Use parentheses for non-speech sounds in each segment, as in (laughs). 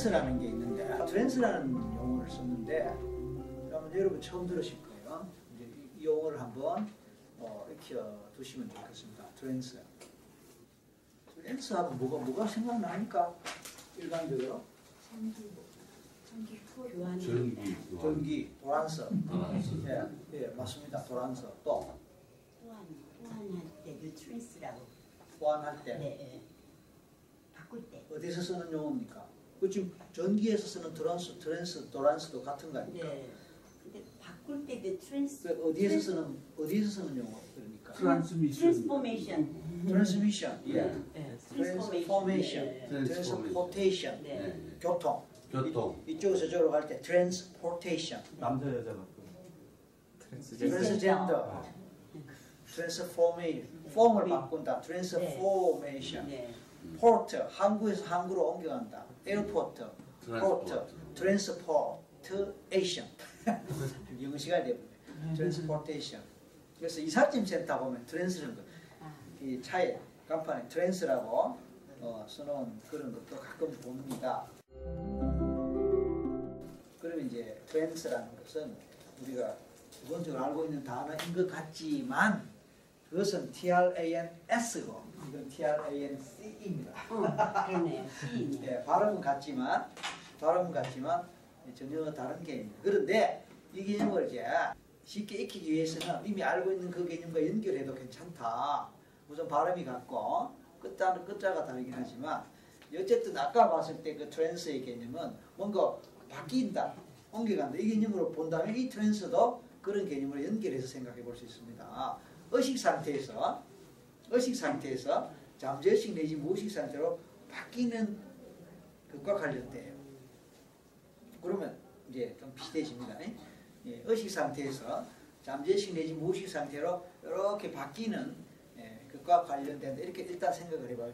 그 trance라는 게 있는데 trance라는 용어를 썼는데 여러분 처음 들으실 거예요. 이제 이 용어를 한번 어, 익혀 두시면 좋겠습니다. Trance. Trance 하면 뭐가 뭐가 생각나니까 일반적으로 전기 교환 전기 전기, 도란서. 도란서. 예, 예, 맞습니다. 도란서. 또 호환 호환할 때 뭐 trans라고 보완할 때네 네. 바꿀 때 어디서 쓰는 용어입니까? 그 지금 전기에서 쓰는 트랜스, 트랜스, 도란스도 같은 거 아닙니까? 네. 근데 바꿀 때 뭐 trans 그 어디에서 쓰는 어디에서 쓰는 용어 그러니까 transmission. Transformation transmission, 예. 네. Transformation, 네. Transportation, 네. 네. 교통. 교통. 이, 쪽에서 저쪽으로 갈 때 transportation, 남자 여자 바꾸는 트랜스젠더 Transformation, form을 바꾼다, transformation, 네. Port, 항구에서 항구로 옮겨간다, airport, port, transport. Transportation. 명사가 되면 transportation. 그래서 이삿짐 센터 보면 trans라는 거. 아, 이 차에 간판에 trans라고 어, 써놓은 그런 것도 가끔 봅니다. 그러면 이제 trance라는 것은 우리가 기본적으로 알고 있는 단어인 것 같지만 그것은 TRANS고 이건 TRANC입니다. 어, 그러네요. 시인이요. 예, 발음은 같지만 발음은 같지만 전혀 다른 개념입니다. 그런데 이 개념을 이제 쉽게 익히기 위해서는 이미 알고 있는 그 개념과 연결해도 괜찮다. 우선 발음이 같고 끝자는 끝자가 다르긴 하지만 어쨌든 아까 봤을 때 그 트랜스의 개념은 뭔가 바뀐다, 옮겨간다 이 개념으로 본다면 이 트랜스도 그런 개념으로 연결해서 생각해 볼 수 있습니다. 의식 상태에서 의식 상태에서 잠재의식 내지 무의식 상태로 바뀌는 것과 관련돼요. 그러면 이제 좀 비슷해집니다. 예, 의식 상태에서 잠재의식 내지 무의식 상태로 이렇게 바뀌는 예, 것과 관련된다. 이렇게 일단 생각을 해봐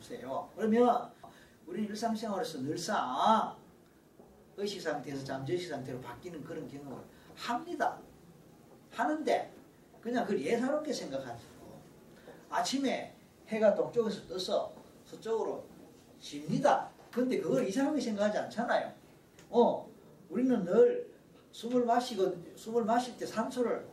주세요. 그러면 우리는 일상생활에서 늘상 의식 상태에서 잠재의식 상태로 바뀌는 그런 경험을 합니다. 하는데 그냥 그걸 예사롭게 생각하죠. 아침에 해가 동쪽에서 떠서 서쪽으로 집니다. 근데 그걸 이상하게 생각하지 않잖아요. 어, 우리는 늘 숨을 마시고 숨을 마실 때 산소를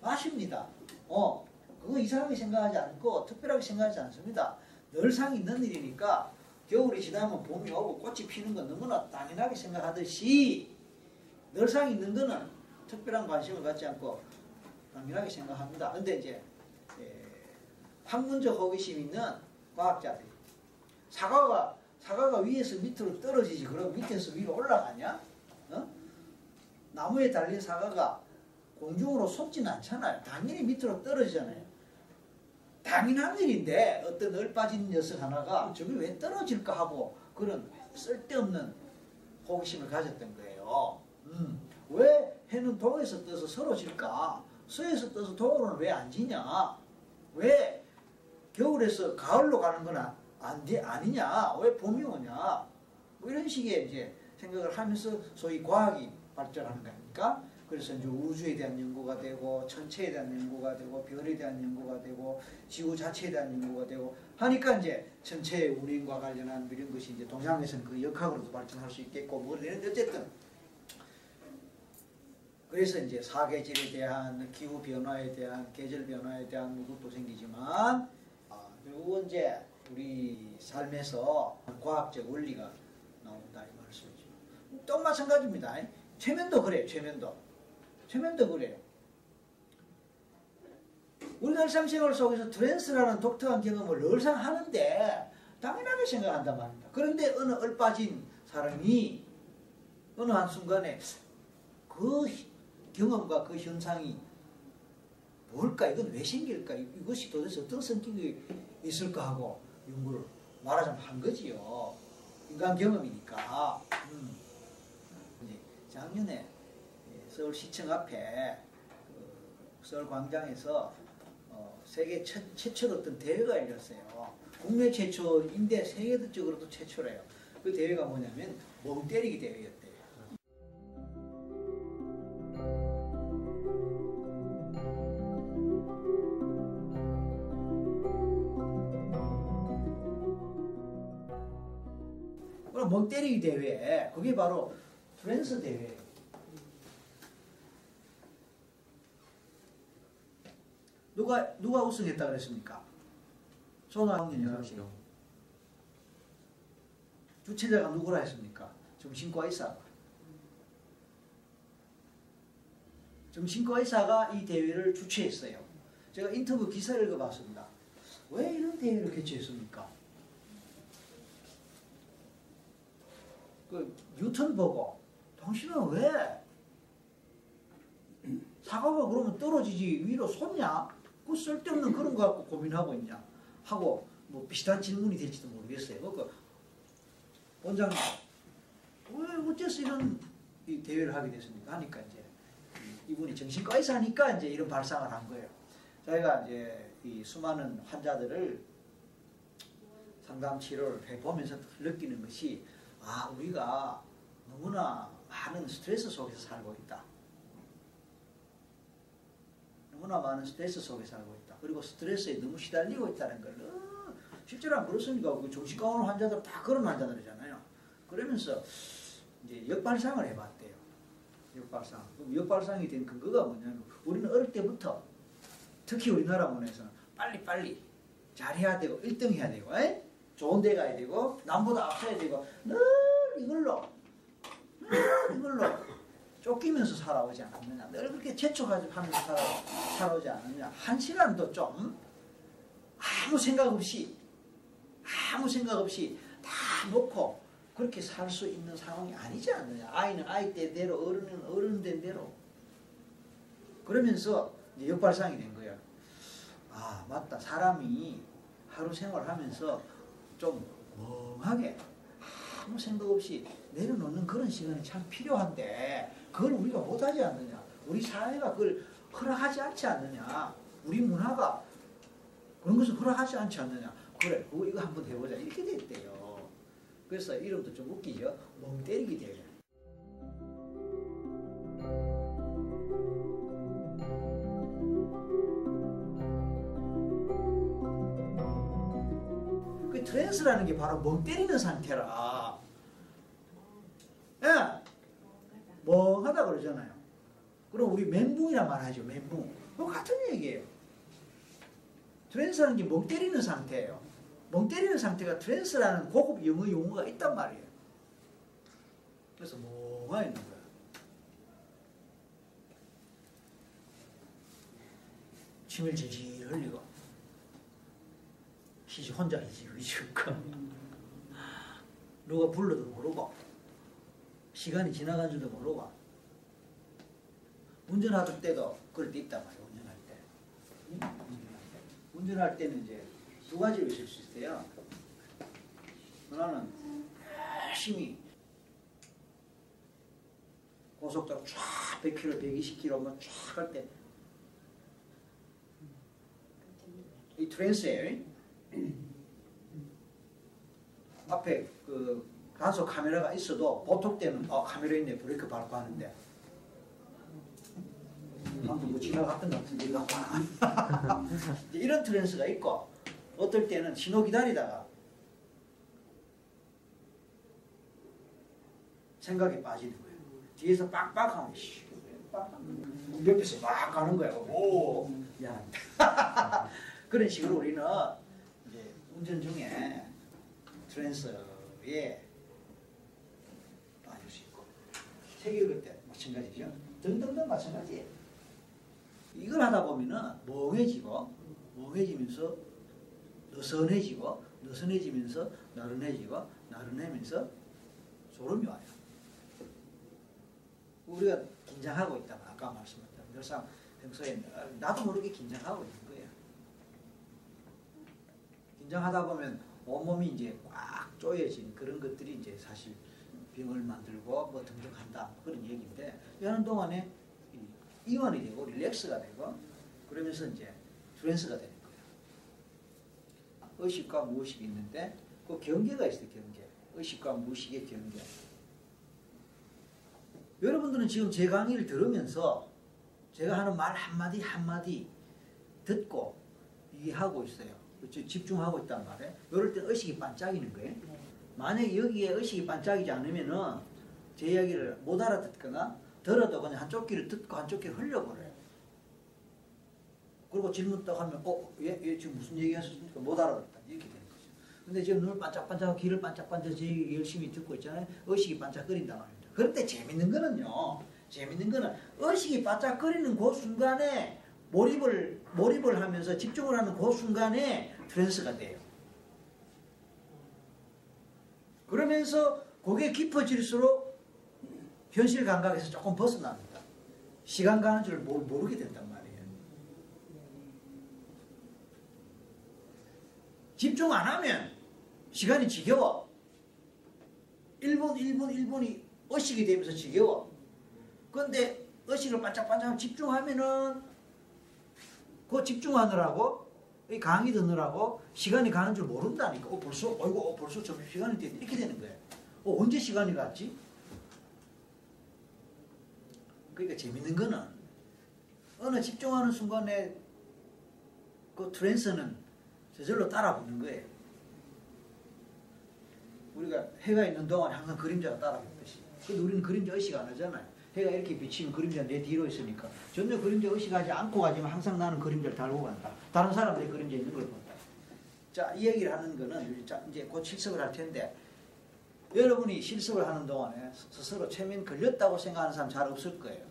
마십니다. 어, 그거 이상하게 생각하지 않고 특별하게 생각하지 않습니다. 늘상 있는 일이니까 겨울이 지나면 봄이 오고 꽃이 피는 건 너무나 당연하게 생각하듯이 늘상 있는 거는 특별한 관심을 갖지 않고 당연하게 생각합니다. 근데 이제 예, 학문적 호기심 있는 과학자들이 사과가 사과가 위에서 밑으로 떨어지지 그럼 밑에서 위로 올라가냐? 어? 나무에 달린 사과가 공중으로 솟지는 않잖아요. 당연히 밑으로 떨어지잖아요. 당연한 일인데 어떤 얼 빠진 녀석 하나가 저게 왜 떨어질까 하고 그런 쓸데없는 호기심을 가졌던 거예요. 음, 왜 해는 동에서 떠서 서로 질까? 서에서 떠서 동으로는 왜 안 지냐? 왜 겨울에서 가을로 가는 건 아- 안 돼, 아니냐? 왜 봄이 오냐? 뭐 이런 식의 이제 생각을 하면서 소위 과학이 발전하는 거 아닙니까? 그래서 이제 우주에 대한 연구가 되고, 천체에 대한 연구가 되고, 별에 대한 연구가 되고, 지구 자체에 대한 연구가 되고, 하니까 이제 천체의 운행과 관련한 이런 것이 이제 동양에서는 그 역학으로도 발전할 수 있겠고, 뭐 이런데 어쨌든. 그래서 이제 사계절에 대한 기후 변화에 대한 계절 변화에 대한 것도 생기지만, 아, 그리고 이제 우리 삶에서 과학적 원리가 나온다 이 말씀이죠. 또 마찬가지입니다. 최면도 그래요. 최면도. 최면도 그래요. 우리가 일상생활 속에서 트랜스라는 독특한 경험을 늘상 하는데 당연하게 생각한단 말입니다. 그런데 어느 얼빠진 사람이 어느 한순간에 그 경험과 그 현상이 뭘까? 이건 왜 생길까? 이것이 도대체 어떤 성격이 있을까 하고 연구를 말하자면 한 거지요. 인간 경험이니까. 음. 작년에 서울시청 앞에 그 서울 광장에서 어 세계 최, 최초로 어떤 대회가 열렸어요. 국내 최초인데 세계적으로도 최초래요. 그 대회가 뭐냐면 멍 때리기 대회였대 멍 때리기 대회. 그게 바로 trance 대회. 누가 누가 우승했다 그랬습니까? 손아웅이 역시. 주최자가 누구라 했습니까? 정신과 의사. 정신과 의사가 이 대회를 주최했어요. 제가 인터뷰 기사를 읽어봤습니다. 왜 이런 대회를 개최했습니까? 그 뉴턴 보고 당신은 왜 사과가 그러면 떨어지지 위로 솟냐? 그 쓸데없는 그런 거 갖고 고민하고 있냐? 하고 뭐 비슷한 질문이 될지도 모르겠어요. 그 원장님 왜 어째서 이런 이 대회를 하게 됐습니까? 하니까 이제 이분이 정신과 의사니까 이제 이런 발상을 한 거예요. 저희가 이제 이 수많은 환자들을 상담 치료를 해보면서 느끼는 것이 아 우리가 너무나 많은 스트레스 속에서 살고 있다. 너무나 많은 스트레스 속에 살고 있다. 그리고 스트레스에 너무 시달리고 있다는 걸 어, 실제로 안 그렇습니까? 그 정신과 오는 환자들 다 그런 환자들이잖아요. 그러면서 이제 역발상을 해봤대요. 역발상. 그럼 역발상이 된 근거가 뭐냐면 우리는 어릴 때부터 특히 우리나라 문화에서는 빨리빨리 잘해야 되고 1등 해야 되고 에? 좋은 데 가야 되고 남보다 앞서야 되고 늘 이걸로 늘 이걸로 쫓기면서 살아오지 않았느냐 늘 그렇게 재촉하면서 살아, 살아오지 않았느냐 한 시간도 좀 아무 생각 없이 아무 생각 없이 다 놓고 그렇게 살 수 있는 상황이 아니지 않느냐. 아이는 아이 때대로 어른은 어른 된 대로. 그러면서 역발상이 된 거예요 아 맞다. 사람이 하루 생활하면서 좀 멍하게 아무 생각 없이 내려놓는 그런 시간이 참 필요한데 그걸 우리가 못하지 않느냐? 우리 사회가 그걸 허락하지 않지 않느냐? 우리 문화가 그런 것을 허락하지 않지 않느냐? 그래 이거 한번 해보자. 이렇게 됐대요. 그래서 이름도 좀 웃기죠? 멍 때리기 대회 트랜스라는 게 바로 멍 때리는 상태라. 예, 멍하다 그러잖아요. 그럼 우리 멘붕이란 말 하죠, 멘붕. 그 같은 얘기예요. Trance라는 게 멍 때리는 상태예요. 멍 때리는 상태가 trance라는 고급 영어 용어가 있단 말이에요. 그래서 멍하니 있는 거야. 침을 질질 흘리고 희지 혼자 희지 의지고 누가 불러도 모르고 시간이 지나간 줄도 모르고. 운전하던 때도 그럴 때 있단 말이에요 운전할 때. 운전할 때. 때는 이제 두 가지로 있을 수 있어요. 하나는 열심히 고속도로 쫙 100km, 120km 쫙할 때. 이 트랜스예요. 앞에 그 단속 카메라가 있어도 보통 때는 어 카메라 있네 브레이크 밟고 하는데 방금 뭐 지나갔던 것 같은데 이거 이런 트랜스가 있고 어떨 때는 신호 기다리다가 생각에 빠지는 거예요. 뒤에서 빡빡하면 씨, 빡빡. 옆에서 막 가는 거야. 오, 야. (laughs) 그런 식으로 우리는 운전 중에 트랜스에 빠질 수 있고 책 읽을 때 마찬가지죠. 등등등 마찬가지. 이걸 하다 보면은 멍해지고 멍해지면서 느슨해지고 느슨해지면서 나른해지고 나른해면서 소름이 와요. 우리가 긴장하고 있다가 아까 말씀드렸다 늘상 평소에 나도 모르게 긴장하고 있는 거예요. 긴장하다 보면 온몸이 이제 꽉 조여진 그런 것들이 이제 사실 병을 만들고 뭐 등등 한다 그런 얘기인데 하는 동안에 이- 이완이 되고 릴렉스가 되고 그러면서 이제 트랜스가 되는 거예요. 의식과 무의식이 있는데 그 경계가 있어요 경계. 의식과 무의식의 경계. 여러분들은 지금 제 강의를 들으면서 제가 하는 말 한마디 한마디 듣고 이해하고 있어요. 집중하고 있단 말이에요. 이럴 때 의식이 반짝이는 거예요. 네. 만약에 여기에 의식이 반짝이지 않으면은 제 이야기를 못 알아듣거나 들어도 그냥 한쪽 귀를 듣고 한쪽 귀를 흘려버려요. 그리고 질문 딱 하면 어? 얘, 얘 지금 무슨 얘기 하셨습니까? 못 알아듣다. 이렇게 되는 거죠. 근데 지금 눈을 반짝반짝 귀를 반짝반짝 열심히 듣고 있잖아요. 의식이 반짝거린다 말입니다. 그런데 재밌는 거는요. 재밌는 거는 의식이 반짝거리는 그 순간에 몰입을 몰입을 하면서 집중을 하는 그 순간에 트랜스가 돼요. 그러면서 그게 깊어질수록 현실 감각에서 조금 벗어납니다. 시간 가는 줄 모르, 모르게 된단 말이에요. 집중 안 하면 시간이 지겨워. 1분, 1분, 1분이 의식이 되면서 지겨워. 그런데 의식을 반짝반짝 집중하면은 그 집중하느라고 이 강의 듣느라고 시간이 가는 줄 모른다니까. 어 벌써 어이구 어, 벌써 점심 시간이 됐네 이렇게 되는 거예요. 어 언제 시간이 갔지? 그러니까 재밌는 거는 어느 집중하는 순간에 그 트랜스는 저절로 따라 붙는 거예요. 우리가 해가 있는 동안 항상 그림자가 따라 붙듯이. 근데 우리는 그림자 의식 안 하잖아요. 해가 이렇게 비치면 그림자 내 뒤로 있으니까 전혀 그림자 의식하지 않고 가지만 항상 나는 그림자를 달고 간다. 다른 사람들이 그림자 있는 걸 본다. 자, 이 얘기를 하는 거는 자, 이제 곧 실습을 할 텐데 여러분이 실습을 하는 동안에 스스로 최면 걸렸다고 생각하는 사람 잘 없을 거예요.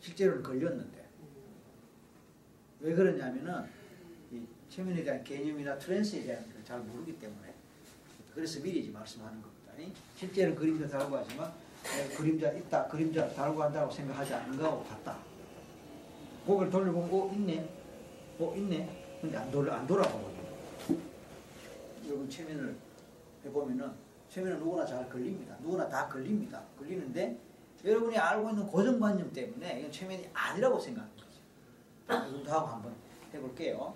실제로는 걸렸는데 왜 그러냐면은 이 최면에 대한 개념이나 트랜스에 대한 걸 잘 모르기 때문에 그래서 미리 말씀하는 겁니다. 아니? 실제로 그림자 달고 하지만 에, 그림자 있다, 그림자 달고 한다고 생각하지 않는 거하고 같다. 고개를 돌려보면 어 있네, 어 있네. 근데 안 돌아 안 돌아보거든요. 여러분 최면을 해보면은 최면은 누구나 잘 걸립니다. 누구나 다 걸립니다. 걸리는데 여러분이 알고 있는 고정관념 때문에 이건 최면이 아니라고 생각하는 거죠. 자, 눈 하고 한번 해볼게요.